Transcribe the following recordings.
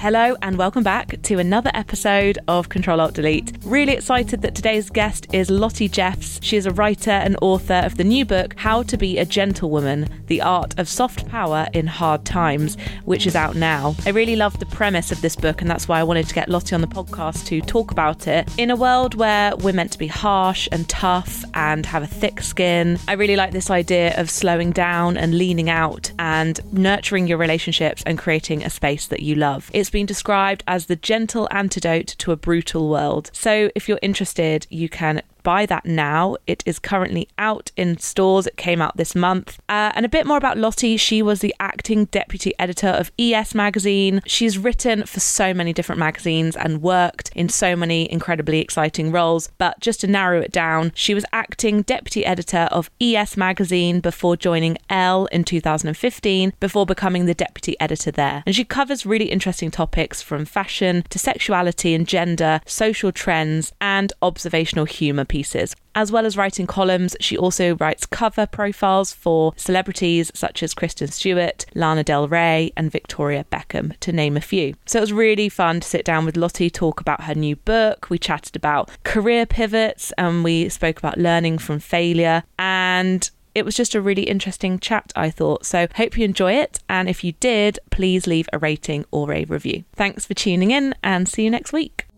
Hello, and welcome back to another episode of Control Alt Delete. Really excited that today's guest is Lottie Jeffs. She is a writer and author of the new book, How to Be a Gentlewoman The Art of Soft Power in Hard Times, which is out now. I really love the premise of this book, and that's why I wanted to get Lottie on the podcast to talk about it. In a world where we're meant to be harsh and tough and have a thick skin, I really like this idea of slowing down and leaning out and nurturing your relationships and creating a space that you love. It's been described as the gentle antidote to a brutal world. So if you're interested, you can buy that now. It is currently out in stores. It came out this month. Uh, and a bit more about Lottie. She was the acting deputy editor of ES magazine. She's written for so many different magazines and worked in so many incredibly exciting roles. But just to narrow it down, she was acting deputy editor of ES magazine before joining Elle in 2015, before becoming the deputy editor there. And she covers really interesting topics from fashion to sexuality and gender, social trends, and observational humour pieces. As well as writing columns, she also writes cover profiles for celebrities such as Kristen Stewart, Lana Del Rey, and Victoria Beckham, to name a few. So it was really fun to sit down with Lottie, talk about her new book. We chatted about career pivots and we spoke about learning from failure. And it was just a really interesting chat, I thought. So, hope you enjoy it. And if you did, please leave a rating or a review. Thanks for tuning in and see you next week.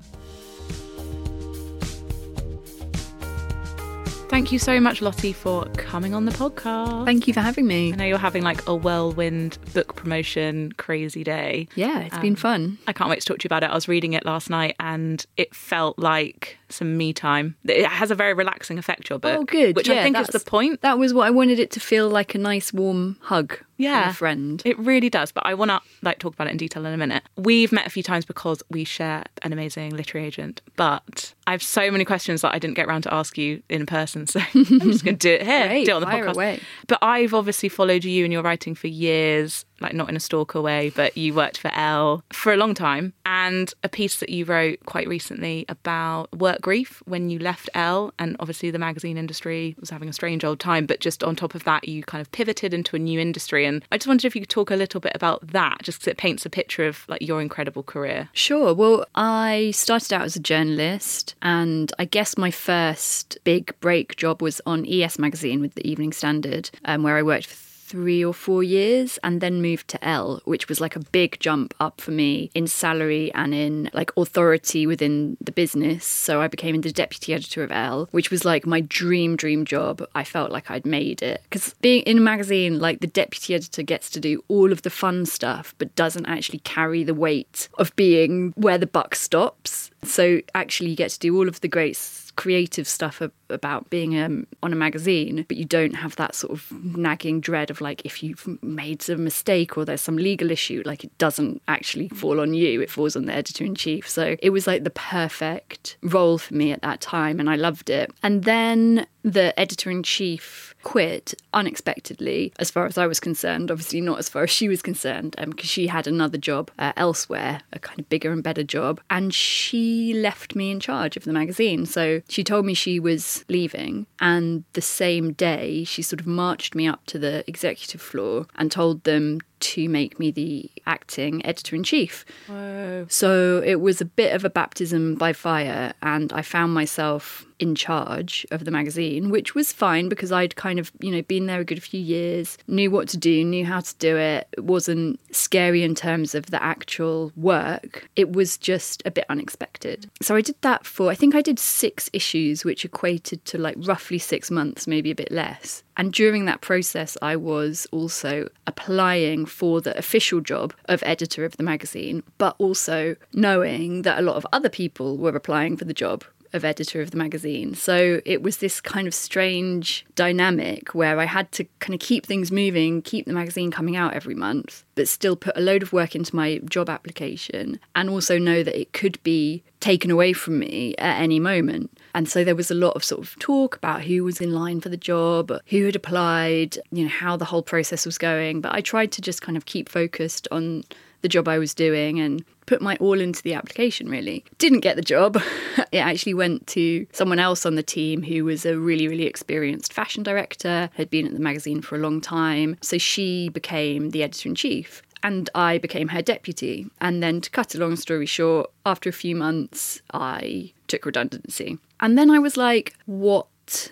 Thank you so much, Lottie, for coming on the podcast. Thank you for having me. I know you're having like a whirlwind book promotion crazy day. Yeah, it's um, been fun. I can't wait to talk to you about it. I was reading it last night and it felt like some me time. It has a very relaxing effect, your book. Oh, good. Which yeah, I think is the point. That was what I wanted it to feel like a nice, warm hug. Yeah, a friend. It really does. But I want to like talk about it in detail in a minute. We've met a few times because we share an amazing literary agent. But I have so many questions that I didn't get around to ask you in person, so I'm just going to do it here, Great, do it on the podcast. Away. But I've obviously followed you and your writing for years like not in a stalker way, but you worked for Elle for a long time. And a piece that you wrote quite recently about work grief when you left Elle, and obviously the magazine industry was having a strange old time. But just on top of that, you kind of pivoted into a new industry. And I just wondered if you could talk a little bit about that, just because it paints a picture of like your incredible career. Sure. Well, I started out as a journalist, and I guess my first big break job was on ES magazine with the Evening Standard, um, where I worked for three or four years and then moved to Elle, which was like a big jump up for me in salary and in like authority within the business. So I became the deputy editor of Elle, which was like my dream, dream job. I felt like I'd made it. Because being in a magazine, like the deputy editor gets to do all of the fun stuff, but doesn't actually carry the weight of being where the buck stops. So actually, you get to do all of the great creative stuff about being um, on a magazine, but you don't have that sort of nagging dread of like if you've made a mistake or there's some legal issue, like it doesn't actually fall on you, it falls on the editor in chief. So it was like the perfect role for me at that time, and I loved it. And then the editor in chief quit unexpectedly, as far as I was concerned. Obviously, not as far as she was concerned, because um, she had another job uh, elsewhere, a kind of bigger and better job. And she left me in charge of the magazine. So she told me she was leaving. And the same day, she sort of marched me up to the executive floor and told them to make me the acting editor in chief. So it was a bit of a baptism by fire, and I found myself in charge of the magazine, which was fine because I'd kind of, you know, been there a good few years, knew what to do, knew how to do it. It wasn't scary in terms of the actual work. It was just a bit unexpected. So I did that for, I think I did six issues, which equated to like roughly six months, maybe a bit less. And during that process, I was also applying for the official job of editor of the magazine, but also knowing that a lot of other people were applying for the job of editor of the magazine. So it was this kind of strange dynamic where I had to kind of keep things moving, keep the magazine coming out every month, but still put a load of work into my job application and also know that it could be taken away from me at any moment. And so there was a lot of sort of talk about who was in line for the job, who had applied, you know, how the whole process was going. But I tried to just kind of keep focused on the job I was doing and put my all into the application really. Didn't get the job. it actually went to someone else on the team who was a really, really experienced fashion director, had been at the magazine for a long time. So she became the editor in chief. and I became her deputy. And then, to cut a long story short, after a few months, I took redundancy. And then I was like, what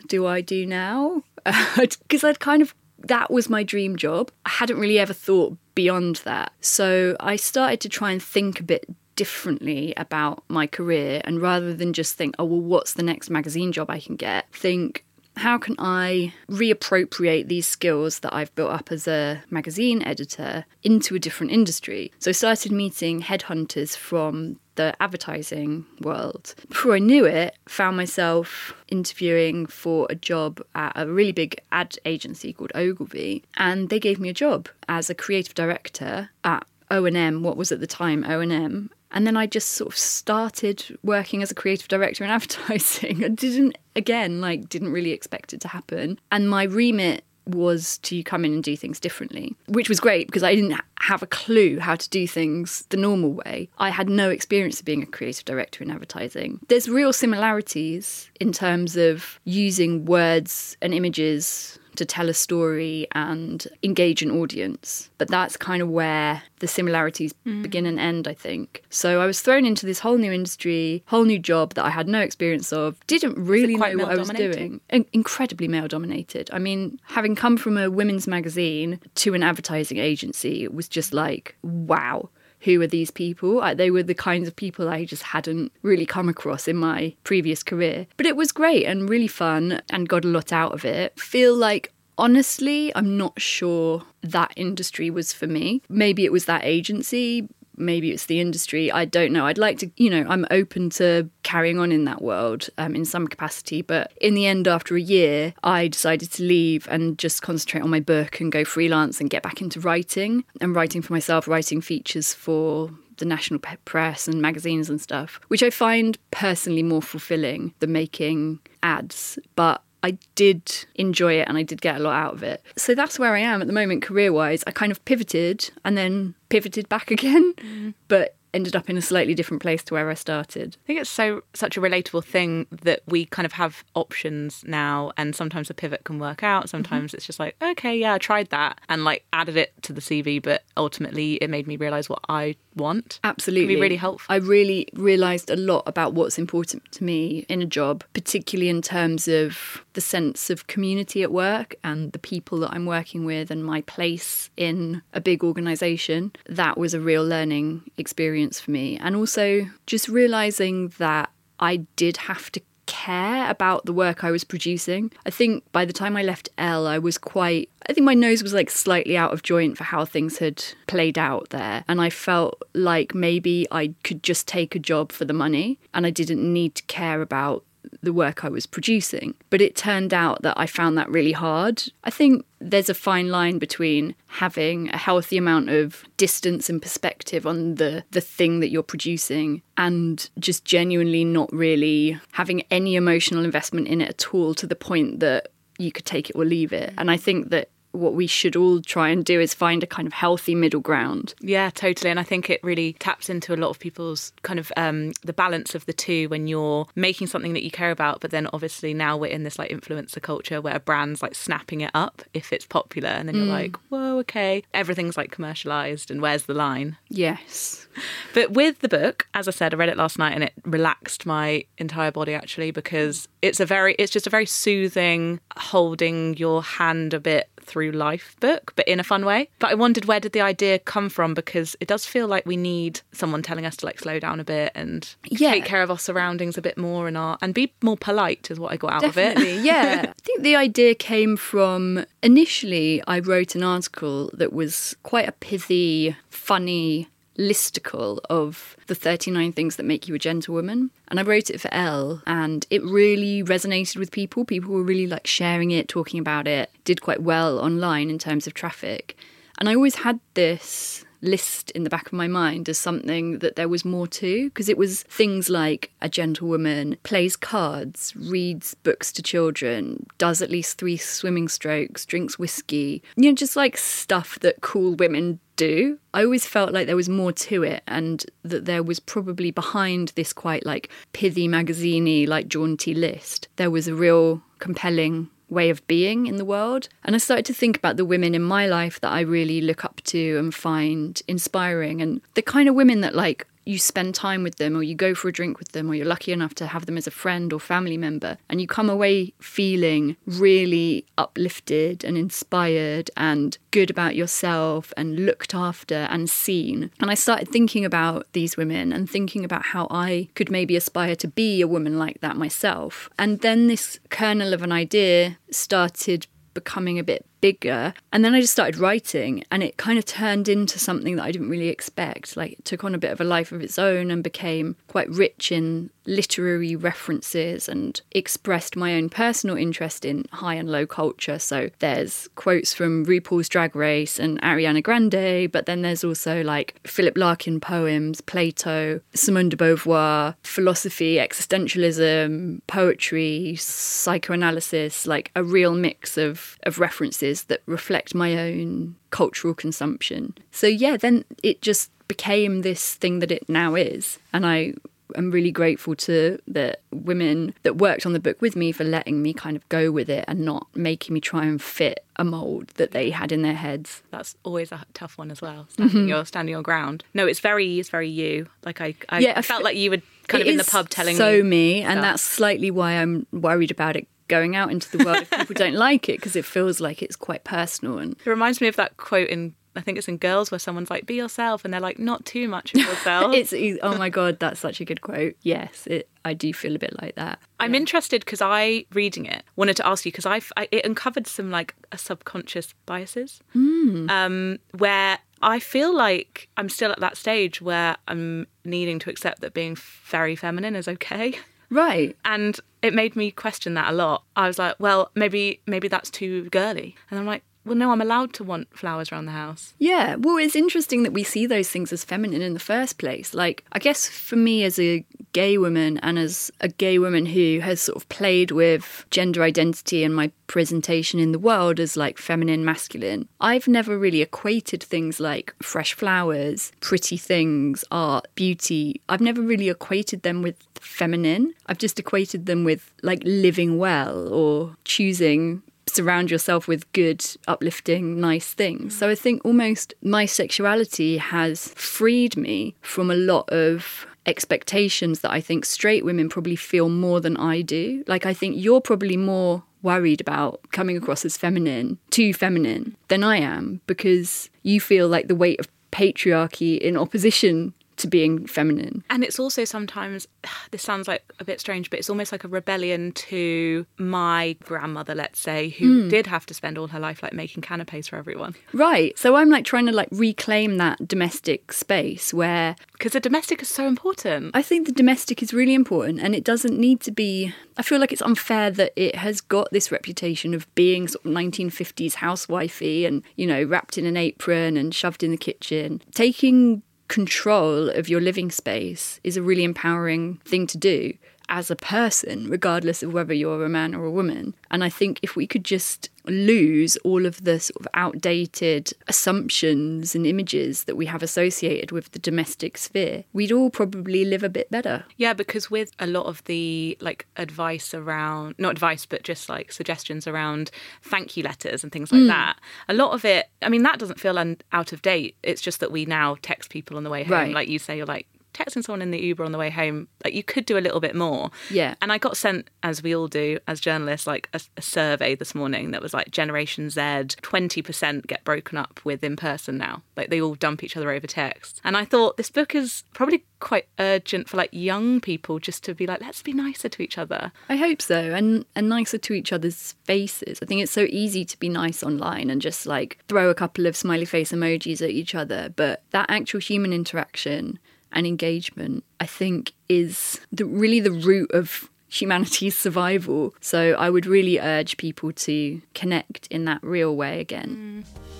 do I do now? Because I'd kind of that was my dream job. I hadn't really ever thought beyond that. So I started to try and think a bit differently about my career and rather than just think, oh, well, what's the next magazine job I can get, think, how can I reappropriate these skills that I've built up as a magazine editor into a different industry? So I started meeting headhunters from the advertising world. Before I knew it, found myself interviewing for a job at a really big ad agency called Ogilvy, and they gave me a job as a creative director at O&M, what was at the time O&M, and then I just sort of started working as a creative director in advertising. I didn't, again, like, didn't really expect it to happen. And my remit was to come in and do things differently, which was great because I didn't have a clue how to do things the normal way. I had no experience of being a creative director in advertising. There's real similarities in terms of using words and images to tell a story and engage an audience. But that's kind of where the similarities mm. begin and end, I think. So I was thrown into this whole new industry, whole new job that I had no experience of, didn't really know what I was doing. In- incredibly male dominated. I mean, having come from a women's magazine to an advertising agency, it was just like, wow who are these people? They were the kinds of people I just hadn't really come across in my previous career. But it was great and really fun and got a lot out of it. Feel like honestly, I'm not sure that industry was for me. Maybe it was that agency, maybe it's the industry. I don't know. I'd like to, you know, I'm open to carrying on in that world um, in some capacity. But in the end, after a year, I decided to leave and just concentrate on my book and go freelance and get back into writing and writing for myself, writing features for the national press and magazines and stuff, which I find personally more fulfilling than making ads. But I did enjoy it and I did get a lot out of it. So that's where I am at the moment, career wise. I kind of pivoted and then pivoted back again, mm. but ended up in a slightly different place to where I started. I think it's so such a relatable thing that we kind of have options now and sometimes a pivot can work out. Sometimes mm-hmm. it's just like, okay, yeah, I tried that and like added it to the CV, but ultimately it made me realize what I want. Absolutely. be really helpful. I really realized a lot about what's important to me in a job, particularly in terms of the sense of community at work and the people that I'm working with and my place in a big organization. That was a real learning experience for me. And also just realizing that I did have to care about the work I was producing. I think by the time I left Elle, I was quite, I think my nose was like slightly out of joint for how things had played out there. And I felt like maybe I could just take a job for the money and I didn't need to care about the work I was producing. But it turned out that I found that really hard. I think there's a fine line between having a healthy amount of distance and perspective on the the thing that you're producing and just genuinely not really having any emotional investment in it at all to the point that you could take it or leave it. And I think that what we should all try and do is find a kind of healthy middle ground. Yeah, totally. And I think it really taps into a lot of people's kind of um, the balance of the two when you're making something that you care about, but then obviously now we're in this like influencer culture where brands like snapping it up if it's popular, and then you're mm. like, whoa, okay, everything's like commercialized, and where's the line? Yes. But with the book, as I said, I read it last night and it relaxed my entire body actually because it's a very, it's just a very soothing, holding your hand a bit through life book, but in a fun way. But I wondered where did the idea come from because it does feel like we need someone telling us to like slow down a bit and yeah. take care of our surroundings a bit more and our and be more polite is what I got out Definitely, of it. yeah. I think the idea came from initially I wrote an article that was quite a pithy, funny listicle of the 39 things that make you a gentlewoman. And I wrote it for Elle, and it really resonated with people. People were really like sharing it, talking about it, did quite well online in terms of traffic. And I always had this list in the back of my mind as something that there was more to because it was things like a gentlewoman plays cards, reads books to children, does at least three swimming strokes, drinks whiskey, you know, just like stuff that cool women do. I always felt like there was more to it and that there was probably behind this quite like pithy magaziney, like jaunty list, there was a real compelling way of being in the world. And I started to think about the women in my life that I really look up to and find inspiring and the kind of women that like you spend time with them or you go for a drink with them or you're lucky enough to have them as a friend or family member and you come away feeling really uplifted and inspired and good about yourself and looked after and seen. And I started thinking about these women and thinking about how I could maybe aspire to be a woman like that myself. And then this kernel of an idea started becoming a bit bigger. And then I just started writing, and it kind of turned into something that I didn't really expect. Like, it took on a bit of a life of its own and became quite rich in literary references and expressed my own personal interest in high and low culture. So, there's quotes from RuPaul's Drag Race and Ariana Grande, but then there's also like Philip Larkin poems, Plato, Simone de Beauvoir, philosophy, existentialism, poetry, psychoanalysis, like a real mix of, of references that reflect my own cultural consumption. So, yeah, then it just became this thing that it now is. And I am really grateful to the women that worked on the book with me for letting me kind of go with it and not making me try and fit a mold that they had in their heads. That's always a tough one as well. Standing mm-hmm. your standing your ground. No, it's very it's very you. Like I, I yeah, felt like you were kind of in the pub telling so me. me, and that's slightly why I'm worried about it going out into the world if people don't like it because it feels like it's quite personal and it reminds me of that quote in I think it's in Girls where someone's like, "Be yourself," and they're like, "Not too much of yourself." it's oh my god, that's such a good quote. Yes, it, I do feel a bit like that. I'm yeah. interested because I, reading it, wanted to ask you because I, it uncovered some like a subconscious biases, mm. um, where I feel like I'm still at that stage where I'm needing to accept that being very feminine is okay. Right. And it made me question that a lot. I was like, well, maybe maybe that's too girly. And I'm like, well, no, I'm allowed to want flowers around the house. Yeah. Well, it's interesting that we see those things as feminine in the first place. Like, I guess for me as a gay woman and as a gay woman who has sort of played with gender identity and my presentation in the world as like feminine, masculine, I've never really equated things like fresh flowers, pretty things, art, beauty. I've never really equated them with feminine. I've just equated them with like living well or choosing surround yourself with good, uplifting, nice things. So I think almost my sexuality has freed me from a lot of expectations that I think straight women probably feel more than I do. Like, I think you're probably more worried about coming across as feminine, too feminine, than I am because you feel like the weight of patriarchy in opposition to being feminine. And it's also sometimes, this sounds like a bit strange, but it's almost like a rebellion to my grandmother, let's say, who mm. did have to spend all her life like making canapes for everyone. Right. So I'm like trying to like reclaim that domestic space where. Because the domestic is so important. I think the domestic is really important and it doesn't need to be. I feel like it's unfair that it has got this reputation of being sort of 1950s housewifey and, you know, wrapped in an apron and shoved in the kitchen. Taking control of your living space is a really empowering thing to do as a person, regardless of whether you're a man or a woman. And I think if we could just lose all of the sort of outdated assumptions and images that we have associated with the domestic sphere, we'd all probably live a bit better. Yeah, because with a lot of the like advice around, not advice, but just like suggestions around thank you letters and things like mm. that, a lot of it, I mean, that doesn't feel un- out of date. It's just that we now text people on the way home. Right. Like you say, you're like, texting someone in the Uber on the way home, like you could do a little bit more. Yeah. And I got sent, as we all do as journalists, like a, a survey this morning that was like Generation Z, 20% get broken up with in person now. Like they all dump each other over text. And I thought this book is probably quite urgent for like young people just to be like, let's be nicer to each other. I hope so. And, and nicer to each other's faces. I think it's so easy to be nice online and just like throw a couple of smiley face emojis at each other. But that actual human interaction and engagement, I think, is the, really the root of humanity's survival. So I would really urge people to connect in that real way again. Mm.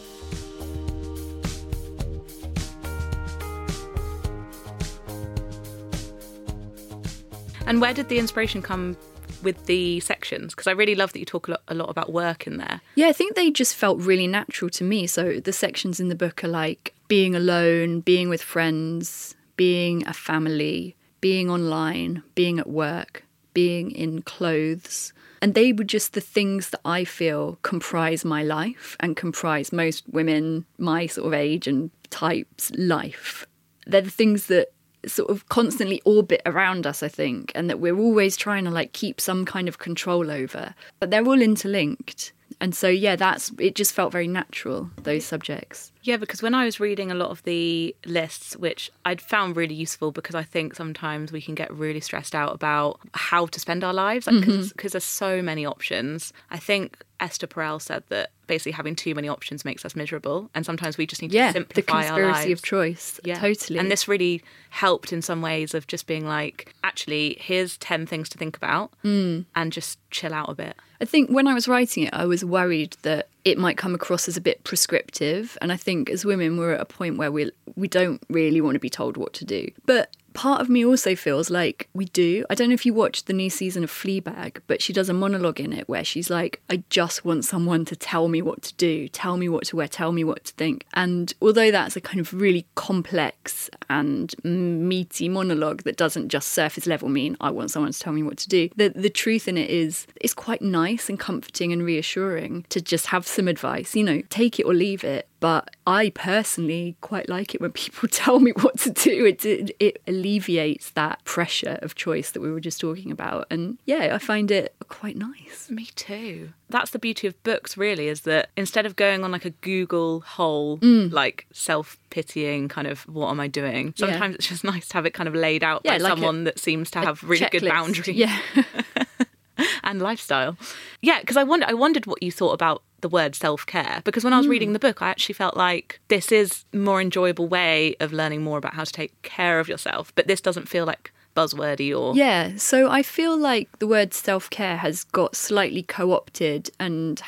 And where did the inspiration come with the sections? Because I really love that you talk a lot, a lot, about work in there. Yeah, I think they just felt really natural to me. So the sections in the book are like being alone, being with friends, being a family, being online, being at work, being in clothes. And they were just the things that I feel comprise my life and comprise most women my sort of age and type's life. They're the things that sort of constantly orbit around us, I think, and that we're always trying to like keep some kind of control over. But they're all interlinked. And so yeah, that's it just felt very natural, those subjects. Yeah, because when I was reading a lot of the lists, which I'd found really useful because I think sometimes we can get really stressed out about how to spend our lives because like, mm-hmm. there's so many options. I think Esther Perel said that basically having too many options makes us miserable, and sometimes we just need yeah, to simplify the conspiracy of choice. Yeah, totally. And this really helped in some ways of just being like, actually, here's ten things to think about, mm. and just chill out a bit. I think when I was writing it, I was worried that it might come across as a bit prescriptive, and I think as women, we're at a point where we we don't really want to be told what to do. But part of me also feels like we do. I don't know if you watched the new season of Fleabag, but she does a monologue in it where she's like, I just want someone to tell me what to do, tell me what to wear, tell me what to think. And although that's a kind of really complex and meaty monologue that doesn't just surface level mean I want someone to tell me what to do, the, the truth in it is it's quite nice and comforting and reassuring to just have some advice. You know, take it or leave it. But I personally quite like it when people tell me what to do. It, it, it alleviates that pressure of choice that we were just talking about. And yeah, I find it quite nice. Me too. That's the beauty of books, really, is that instead of going on like a Google hole, mm. like self pitying kind of what am I doing, sometimes yeah. it's just nice to have it kind of laid out yeah, by like someone that seems to have really checklist. good boundaries. Yeah. and lifestyle. Yeah, because I wonder I wondered what you thought about the word self care because when I was mm. reading the book, I actually felt like this is a more enjoyable way of learning more about how to take care of yourself. But this doesn't feel like buzzwordy or yeah so i feel like the word self-care has got slightly co-opted and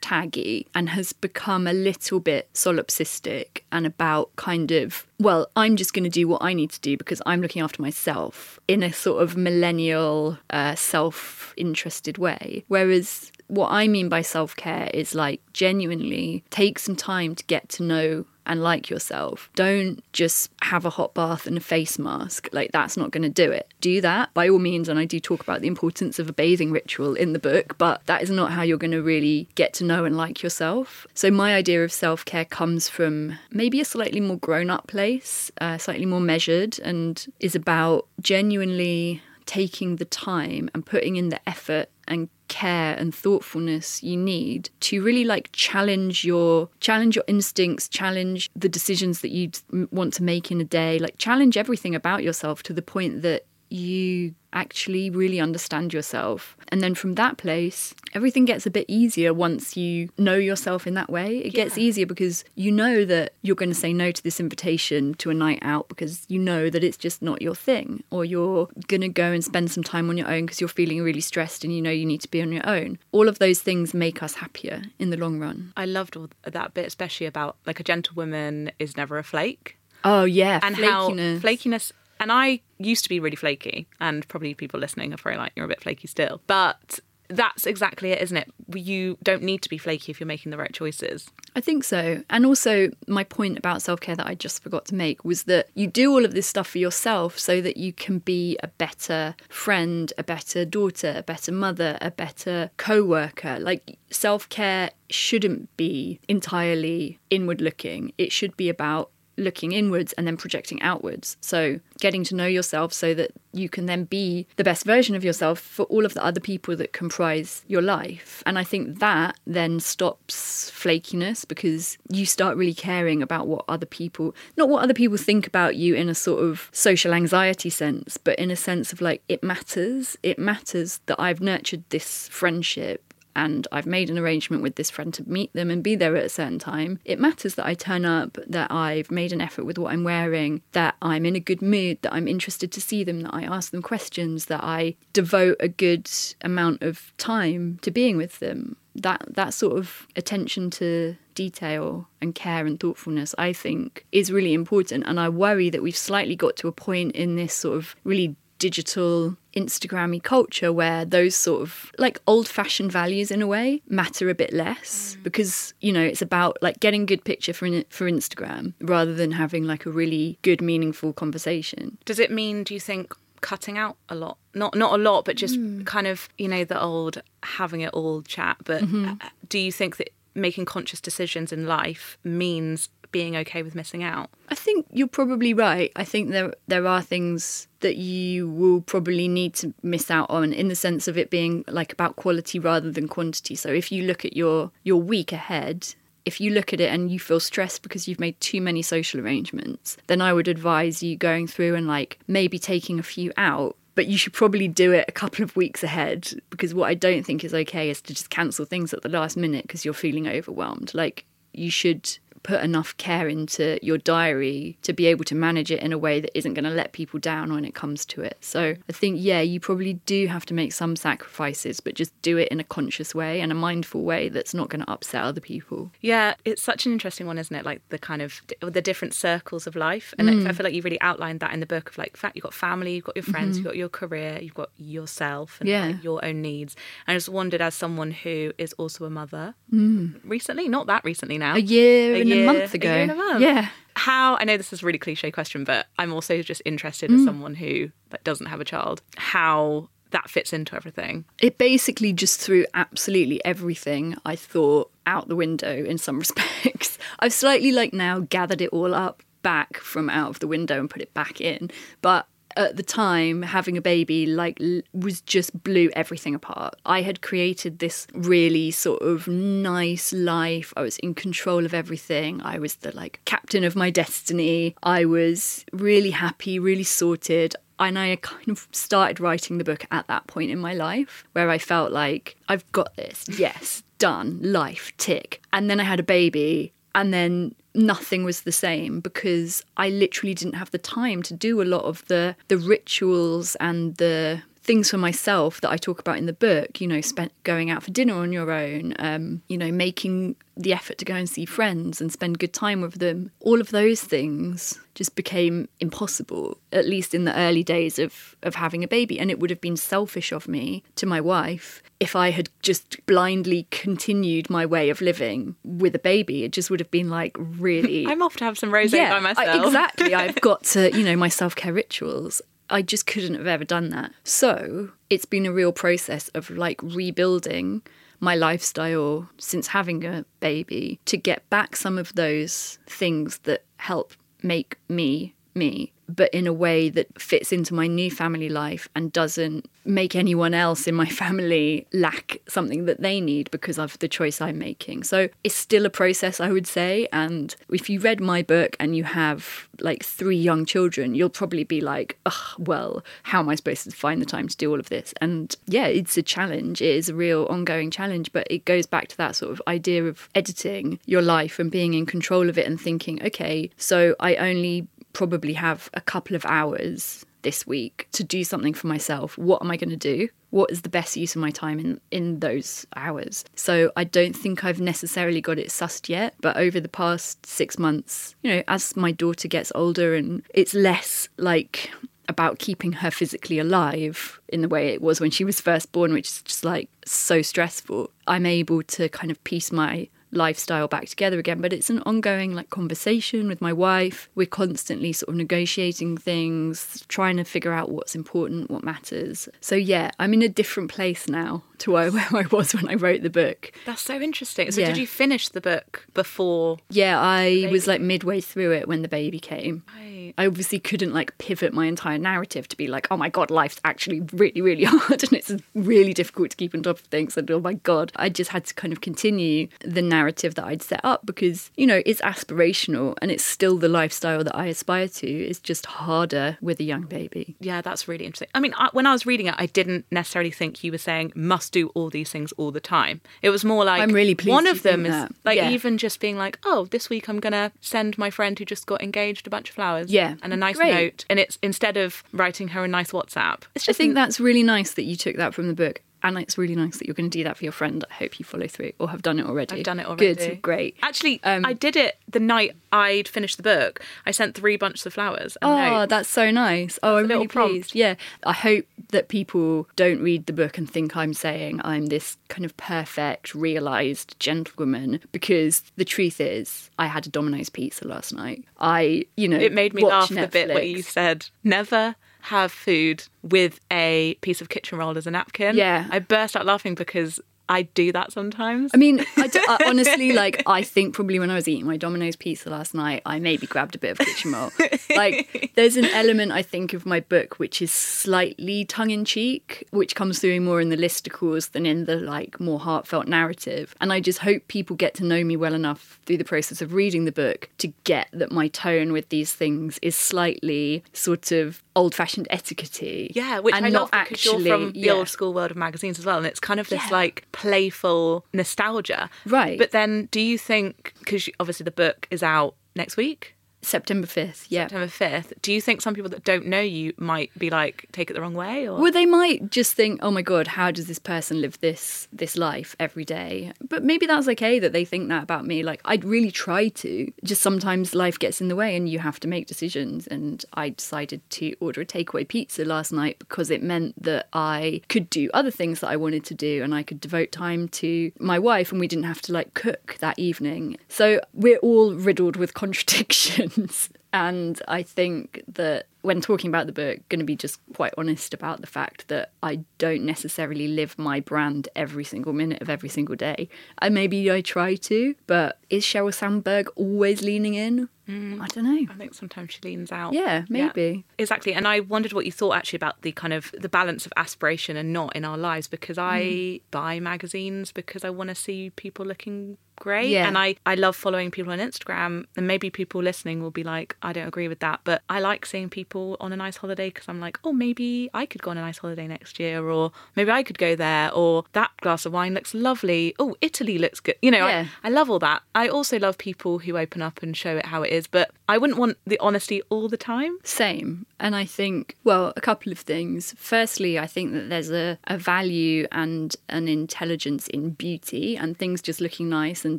hashtaggy and has become a little bit solipsistic and about kind of well i'm just going to do what i need to do because i'm looking after myself in a sort of millennial uh, self-interested way. Whereas what I mean by self care is like genuinely take some time to get to know and like yourself. Don't just have a hot bath and a face mask. Like, that's not going to do it. Do that by all means. And I do talk about the importance of a bathing ritual in the book, but that is not how you're going to really get to know and like yourself. So, my idea of self care comes from maybe a slightly more grown up place, uh, slightly more measured, and is about genuinely taking the time and putting in the effort and care and thoughtfulness you need to really like challenge your challenge your instincts challenge the decisions that you want to make in a day like challenge everything about yourself to the point that you actually really understand yourself. And then from that place, everything gets a bit easier once you know yourself in that way. It yeah. gets easier because you know that you're going to say no to this invitation to a night out because you know that it's just not your thing, or you're going to go and spend some time on your own because you're feeling really stressed and you know you need to be on your own. All of those things make us happier in the long run. I loved all that bit, especially about like a gentlewoman is never a flake. Oh yeah, and flakiness. how flakiness and I used to be really flaky, and probably people listening are probably like, you're a bit flaky still. But that's exactly it, isn't it? You don't need to be flaky if you're making the right choices. I think so. And also, my point about self care that I just forgot to make was that you do all of this stuff for yourself so that you can be a better friend, a better daughter, a better mother, a better co worker. Like, self care shouldn't be entirely inward looking, it should be about looking inwards and then projecting outwards. So, getting to know yourself so that you can then be the best version of yourself for all of the other people that comprise your life. And I think that then stops flakiness because you start really caring about what other people, not what other people think about you in a sort of social anxiety sense, but in a sense of like, it matters. It matters that I've nurtured this friendship and I've made an arrangement with this friend to meet them and be there at a certain time, it matters that I turn up, that I've made an effort with what I'm wearing, that I'm in a good mood, that I'm interested to see them, that I ask them questions, that I devote a good amount of time to being with them. That that sort of attention to detail and care and thoughtfulness, I think, is really important. And I worry that we've slightly got to a point in this sort of really digital Instagrammy culture where those sort of like old fashioned values in a way matter a bit less mm. because you know it's about like getting good picture for for Instagram rather than having like a really good meaningful conversation. Does it mean do you think cutting out a lot. Not not a lot, but just kind of you know the old having it all chat. But uh, do you think that making conscious decisions in life means being okay with missing out? I think you're probably right. I think there there are things that you will probably need to miss out on in the sense of it being like about quality rather than quantity. So if you look at your your week ahead, if you look at it and you feel stressed because you've made too many social arrangements, then I would advise you going through and like maybe taking a few out but you should probably do it a couple of weeks ahead because what I don't think is okay is to just cancel things at the last minute because you're feeling overwhelmed. Like you should put enough care into your diary to be able to manage it in a way that isn't going to let people down when it comes to it. So I think, yeah, you probably do have to make some sacrifices, but just do it in a conscious way and a mindful way that's not going to upset other people. Yeah, it's such an interesting one, isn't it? Like the kind of the different circles of life, and I mm. feel like you really outlined that in the book of like, fact, you've got family, you've got your friends, you've mm-hmm. got your career, you've got yourself, and Yeah. like, your own needs. And I just wondered, as someone who is also a mother, mm. recently, not that recently now, A year and a year- month a ago. year and a month. Yeah. how I know this is a really cliche question, but I'm also just interested as mm. someone who like, doesn't have a child, how that fits into everything. It basically just threw absolutely everything I thought out the window in some respects. I've slightly like now gathered it all up back from out of the window and put it back in. But at the time, having a baby like was just blew everything apart. I had created this really sort of nice life. I was in control of everything. I was the like captain of my destiny. I was really happy, really sorted and I kind of started writing the book at that point in my life where I felt like I've got this, yes, done, life, tick. And then I had a baby, and then nothing was the same because I literally didn't have the time to do a lot of the the rituals and the things for myself that I talk about in the book, you know, spent going out for dinner on your own, um, you know, making the effort to go and see friends and spend good time with them. All of those things just became impossible, at least in the early days of, of having a baby. And it would have been selfish of me to my wife if I had just blindly continued my way of living with a baby. It just would have been like really I'm off to have some rosé by I- myself. exactly. I've got to, you know, my self care rituals. I just couldn't have ever done that. So it's been a real process of like rebuilding my lifestyle since having a baby to get back some of those things that help make me me, but in a way that fits into my new family life and doesn't make anyone else in my family lack something that they need because of the choice I'm making. So it's still a process, I would say. And if you read my book and you have like three young children, you'll probably be like, oh, well, how am I supposed to find the time to do all of this? And yeah, it's a challenge. It is a real ongoing challenge, but it goes back to that sort of idea of editing your life and being in control of it and thinking, okay, so I only probably have a couple of hours this week to do something for myself. What am I going to do? What is the best use of my time in, in those hours? So I don't think I've necessarily got it sussed yet, but over the past six months, you know, as my daughter gets older and it's less like about keeping her physically alive in the way it was when she was first born, which is just like so stressful, I'm able to kind of piece my lifestyle back together again but it's an ongoing like conversation with my wife we're constantly sort of negotiating things trying to figure out what's important what matters so yeah i'm in a different place now to where where i was when i wrote the book That's so interesting. So Yeah. did you finish the book before? yeah i was like midway through it when the baby came Right. I obviously couldn't like pivot my entire narrative to be like, oh my god, life's actually really, really hard and it's really difficult to keep on top of things. And oh my god, I just had to kind of continue the narrative that I'd set up because, you know, it's aspirational and it's still the lifestyle that I aspire to. It's just harder with a young baby. Yeah, that's really interesting. I mean, I, when I was reading it, I didn't necessarily think you were saying must do all these things all the time. It was more like I'm really pleased one of them is that. like Yeah. even just being like, oh, this week I'm gonna send my friend who just got engaged a bunch of flowers, Yeah. and a nice Great. note, and it's instead of writing her a nice WhatsApp, it's I just think that's really nice that you took that from the book. And it's really nice that you're going to do that for your friend. I hope you follow through or have done it already. I've done it already. Good, great. Actually, Um, I did it the night I'd finished the book. I sent three bunches of flowers. And Oh, notes. that's so nice. Oh, I'm really prompt. pleased. Yeah. I hope that people don't read the book and think I'm saying I'm this kind of perfect, realised gentlewoman because the truth is, I had a Domino's pizza last night. I, you know, it made me laugh the bit where you said never have food with a piece of kitchen roll as a napkin. Yeah. I burst out laughing because I do that sometimes. I mean, I, d- I honestly like. I think probably when I was eating my Domino's pizza last night, I maybe grabbed a bit of kitchen roll. like, there's an element I think of my book which is slightly tongue in cheek, which comes through more in the listicles than in the like more heartfelt narrative. And I just hope people get to know me well enough through the process of reading the book to get that my tone with these things is slightly sort of old-fashioned etiquette. Yeah, which and I love not because actually you're from the yeah. old school world of magazines as well, and it's kind of this Yeah. like playful nostalgia. Right. But then, do you think because obviously the book is out next week, September 5th, yeah. September fifth? Do you think some people that don't know you might be like take it the wrong way? Or Well, they might just think, "Oh my god, how does this person live this this life every day?" But maybe that's okay that they think that about me. Like I'd really try to. Just sometimes life gets in the way, and you have to make decisions. And I decided to order a takeaway pizza last night because it meant that I could do other things that I wanted to do, and I could devote time to my wife, and we didn't have to like cook that evening. So we're all riddled with contradictions. And I think that when talking about the book, going to be just quite honest about the fact that I don't necessarily live my brand every single minute of every single day. And maybe I try to, but is Sheryl Sandberg always leaning in? I don't know. I think sometimes she leans out. Yeah, maybe. Exactly. And I wondered what you thought actually about the kind of the balance of aspiration and not in our lives because I Mm. buy magazines because I want to see people looking great Yeah. and I I love following people on Instagram and maybe people listening will be like I don't agree with that but I like seeing people on a nice holiday because I'm like oh maybe I could go on a nice holiday next year or maybe I could go there or that glass of wine looks lovely oh Italy looks good you know Yeah. I, I love all that I also love people who open up and show it how it is but I wouldn't want the honesty all the time Same. And I think, well, a couple of things. Firstly, I think that there's a, a value and an intelligence in beauty and things just looking nice and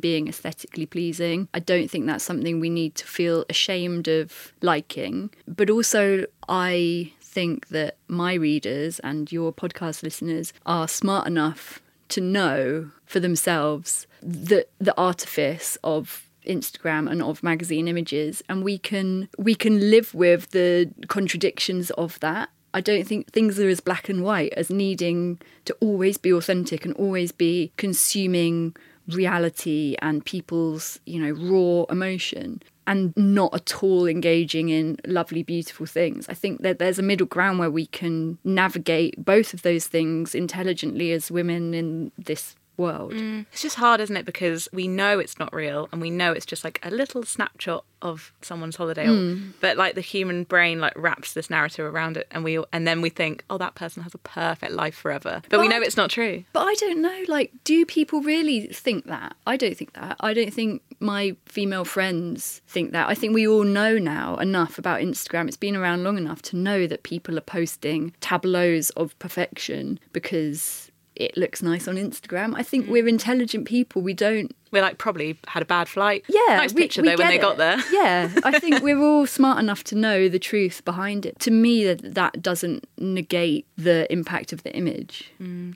being aesthetically pleasing. I don't think that's something we need to feel ashamed of liking. But also, I think that my readers and your podcast listeners are smart enough to know for themselves that the artifice of Instagram and of magazine images and we can we can live with the contradictions of that. I don't think things are as black and white as needing to always be authentic and always be consuming reality and people's, you know, raw emotion and not at all engaging in lovely, beautiful things. I think that there's a middle ground where we can navigate both of those things intelligently as women in this world. It's just hard, isn't it? Because we know it's not real and we know it's just like a little snapshot of someone's holiday. Hmm. But like the human brain like wraps this narrative around it and we and then we think, oh that person has a perfect life forever. But we know it's not true. But I don't know, like, do people really think that? I don't think that. I don't think my female friends think that. I think we all know now enough about Instagram. It's been around long enough to know that people are posting tableaus of perfection because it looks nice on Instagram. I think we're intelligent people. We don't We're like probably had a bad flight. yeah, Nice we- picture we though when they got there. Yeah, I think we're all smart enough to know the truth behind it. To me, that that doesn't negate the impact of the image.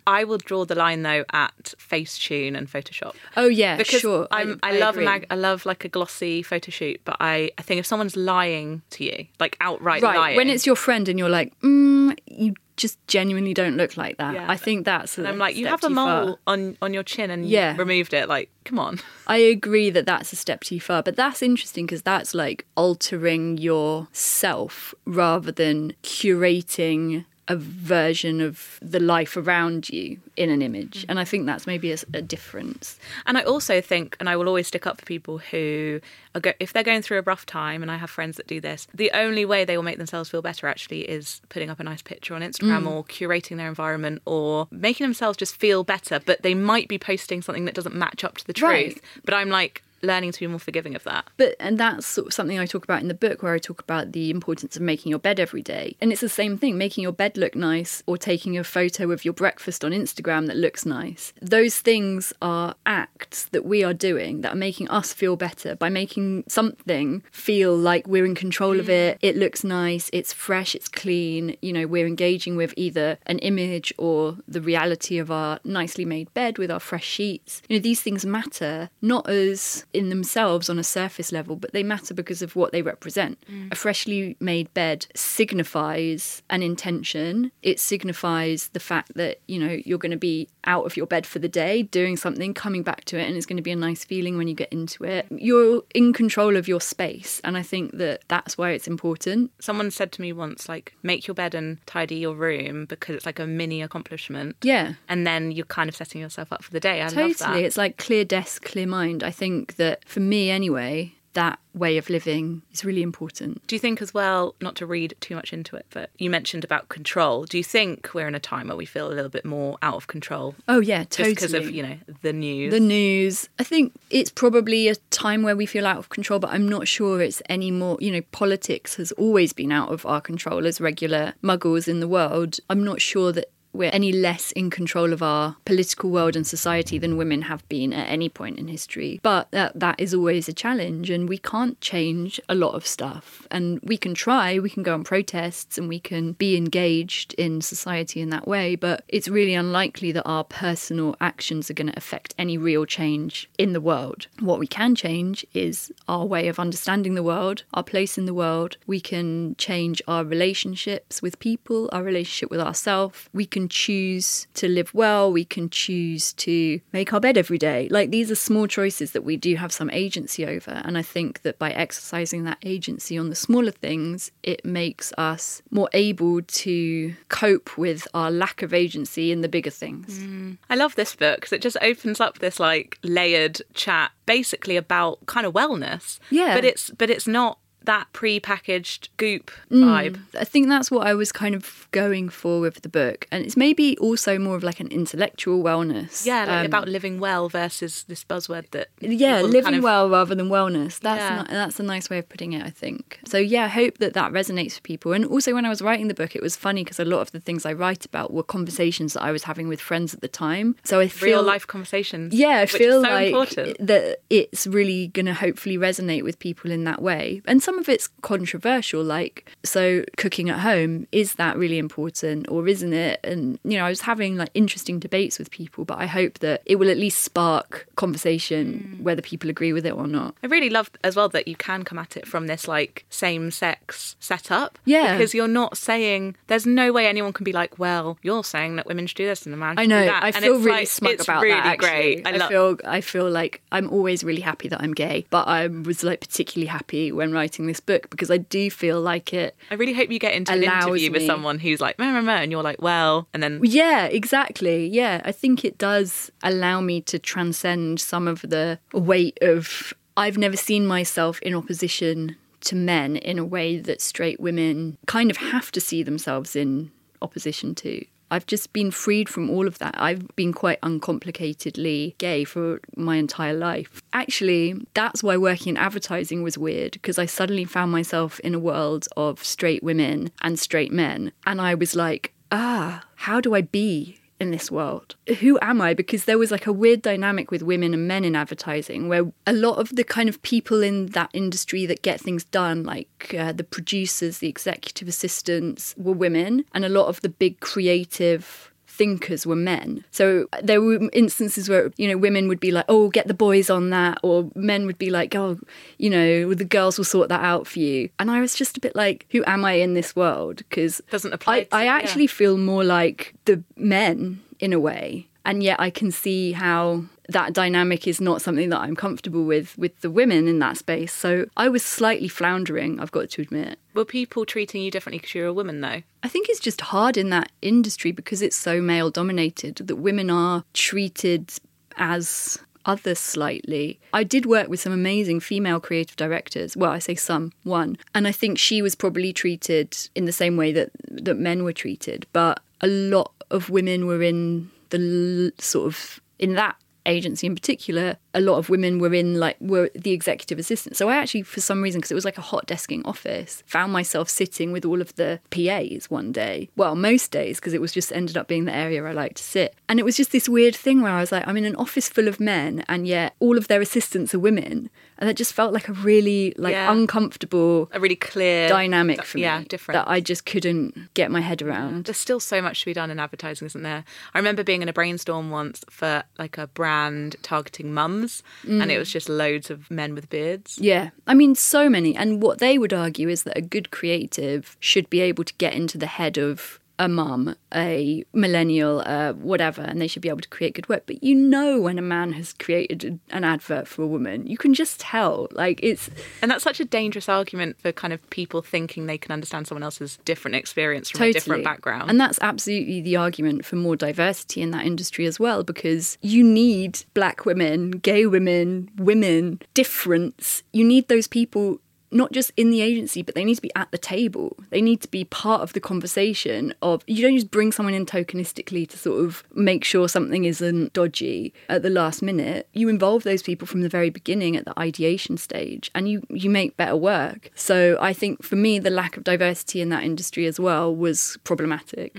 I will draw the line though at Facetune and Photoshop. Oh yeah, because sure. I'm, I, love a agree. mag, I love like a glossy photo shoot, but I, I think if someone's lying to you, like outright right lying, when it's your friend and you're like, mm, you just genuinely don't look like that. Yeah. I think that's. I'm like, you have a mole on on your chin and Yeah. you removed it. Like, come on. I agree that that's a step too far, but that's interesting because that's like altering yourself rather than curating a version of the life around you in an image. Mm. And I think that's maybe a difference. And I also think, and I will always stick up for people who are go- if they're going through a rough time, and I have friends that do this, the only way they will make themselves feel better actually is putting up a nice picture on Instagram mm. or curating their environment or making themselves just feel better. But they might be posting something that doesn't match up to the truth. Right. But I'm like learning to be more forgiving of that. But and that's sort of something I talk about in the book where I talk about the importance of making your bed every day. And it's the same thing, making your bed look nice or taking a photo of your breakfast on Instagram that looks nice. Those things are acts that we are doing that are making us feel better by making something feel like we're in control of mm. it. It looks nice, it's fresh, it's clean, you know, we're engaging with either an image or the reality of our nicely made bed with our fresh sheets. You know, these things matter not as in themselves on a surface level, but they matter because of what they represent. Mm. A freshly made bed signifies an intention. It signifies the fact that, you know, you're going to be out of your bed for the day, doing something, coming back to it, and it's going to be a nice feeling when you get into it. You're in control of your space. And I think that that's why it's important. Someone said to me once, like, make your bed and tidy your room because it's like a mini accomplishment. Yeah. And then you're kind of setting yourself up for the day. I love Totally. that. It's like clear desk, clear mind. I think that for me anyway, that way of living is really important. Do you think as well, not to read too much into it, but you mentioned about control. Do you think we're in a time where we feel a little bit more out of control? Oh yeah, Just totally. because of, you know, the news. the news. I think it's probably a time where we feel out of control, but I'm not sure it's any more. You know, politics has always been out of our control as regular muggles in the world. I'm not sure that we're any less in control of our political world and society than women have been at any point in history. But that, that is always a challenge, and we can't change a lot of stuff. And we can try, we can go on protests, and we can be engaged in society in that way, but it's really unlikely that our personal actions are going to affect any real change in the world. What we can change is our way of understanding the world, our place in the world. We can change our relationships with people, our relationship with ourselves. We can choose to live well. We can choose to make our bed every day. Like these are small choices that we do have some agency over. And I think that by exercising that agency on the smaller things, it makes us more able to cope with our lack of agency in the bigger things. Mm. I love this book because it just opens up this like layered chat basically about kind of wellness. Yeah. But it's but it's not that pre-packaged goop vibe. I think that's what I was kind of going for with the book. And it's maybe also more of like an intellectual wellness. Yeah, like Um, about living well versus this buzzword that yeah, living kind of- well rather than wellness. That's Yeah. ni- that's a nice way of putting it, I think. So yeah, I hope that that resonates with people. And also, when I was writing the book, it was funny because a lot of the things I write about were conversations that I was having with friends at the time. So I feel real life conversations. yeah, I feel so like important. that it's really going to hopefully resonate with people in that way. And some of it's controversial, like, so cooking at home, is that really important or isn't it? And, you know, I was having like interesting debates with people, but I hope that it will at least spark conversation Mm. whether people agree with it or not. I really love as well that you can come at it from this like same sex setup. Yeah. Because you're not saying there's no way anyone can be like, well, you're saying that women should do this and the man should I know. do that. I And feel it's really like- smug about really that. Actually. great. I, I love feel. I feel like I'm always really happy that I'm gay, but I was like particularly happy when writing this book because I do feel like it I really hope you get into an interview with someone who's like, meh, meh, meh, and you're like, well, and then Yeah, exactly. Yeah, I think it does allow me to transcend some of the weight of I've never seen myself in opposition to men in a way that straight women kind of have to see themselves in opposition to. I've just been freed from all of that. I've been quite uncomplicatedly gay for my entire life. Actually, that's why working in advertising was weird because I suddenly found myself in a world of straight women and straight men. And I was like, ah, how do I be in this world? Who am I? Because there was like a weird dynamic with women and men in advertising where a lot of the kind of people in that industry that get things done, like uh, the producers, the executive assistants, were women, and a lot of the big creative thinkers were men. So there were instances where, you know, women would be like, oh, get the boys on that. Or men would be like, oh, you know, the girls will sort that out for you. And I was just a bit like, who am I in this world? Because Doesn't apply I, to- I yeah. actually feel more like the men in a way. And yet I can see how that dynamic is not something that I'm comfortable with with the women in that space. So I was slightly floundering, I've got to admit. were people treating you differently because you're a woman though? I think it's just hard in that industry because it's so male dominated that women are treated as other slightly. I did work with some amazing female creative directors. Well, I say some, one. And I think she was probably treated in the same way that that men were treated, but a lot of women were in the l- sort of in that agency in particular a lot of women were in like were the executive assistants. So i actually for some reason because it was like a hot desking office found myself sitting with all of the pas one day. Well most days because it was just ended up being the area i like to sit. And it was just this weird thing where i was like i'm in an office full of men and yet all of their assistants are women And that just felt like a really like Yeah. uncomfortable A really clear dynamic for me. Yeah, different. That I just couldn't get my head around. There's still so much to be done in advertising, isn't there? I remember being in a brainstorm once for like a brand targeting mums, and it was mm. just loads of men with beards. Yeah, I mean, so many. And what they would argue is that a good creative should be able to get into the head of a mum, a millennial, uh, whatever, and they should be able to create good work. But you know when a man has created an advert for a woman, you can just tell. Like it's And that's such a dangerous argument for kind of people thinking they can understand someone else's different experience from a different background. And that's absolutely the argument for more diversity in that industry as well, because you need black women, gay women, women, difference. You need those people not just in the agency, but they need to be at the table. They need to be part of the conversation of you don't just bring someone in tokenistically to sort of make sure something isn't dodgy at the last minute. You involve those people from the very beginning at the ideation stage and you you make better work. So I think for me the lack of diversity in that industry as well was problematic.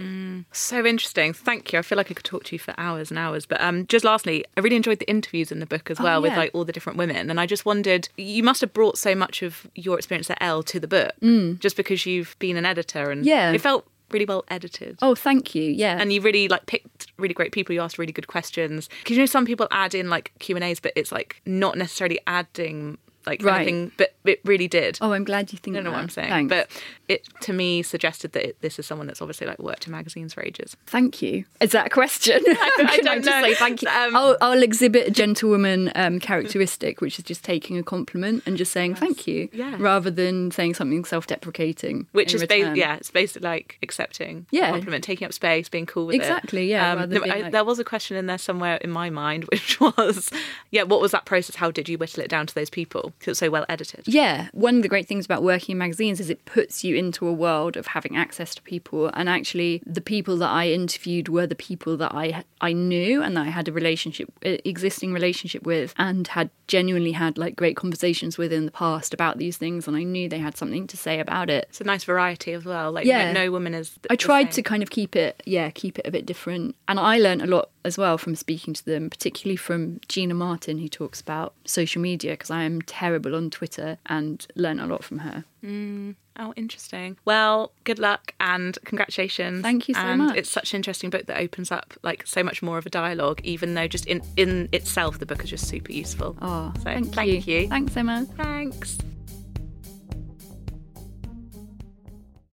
So interesting. Thank you. I feel like I could talk to you for hours and hours. But um, just lastly, I really enjoyed the interviews in the book as well with yeah. like all the different women. And I just wondered, you must have brought so much of your experience at Elle to the book mm. just because you've been an editor and Yeah. it felt really well edited. Oh, thank you. Yeah. And you really like picked really great people. You asked really good questions because you know some people add in like Q and A's, but it's like not necessarily adding like Right. anything. But it really did. oh, I'm glad you think I don't know that. what I'm saying, Thanks. but it to me suggested that it, this is someone that's obviously like worked in magazines for ages. Thank you. Is that a question? I Can don't just know. say thank you? Um, I'll, I'll exhibit a gentlewoman um, characteristic, which is just taking a compliment and just saying thank you, yeah. rather than saying something self-deprecating. Which is ba- yeah, it's basically like accepting a Yeah. compliment, taking up space, being cool with Exactly, it. yeah, Um, no, I- like- there was a question in there somewhere in my mind, which was, yeah, what was that process? How did you whittle it down to those people? Because it's so well edited. Yeah, one of the great things about working in magazines is it puts you into a world of having access to people, and actually, the people that I interviewed were the people that I I knew and that I had a relationship, existing relationship with, and had genuinely had like great conversations with in the past about these things, and I knew they had something to say about it. It's a nice variety as well. Like Yeah. no, no woman is. I tried to kind of keep it, yeah, keep it a bit different. And I learned a lot as well from speaking to them, particularly from Gina Martin, who talks about social media, because I am terrible on Twitter and learned a lot from her. Mm, oh, interesting. Well, good luck and congratulations. Thank you so and much. It's such an interesting book that opens up like so much more of a dialogue, even though just in in itself the book is just super useful. Oh, So, thank, thank you. you. Thanks, Emma. Thanks.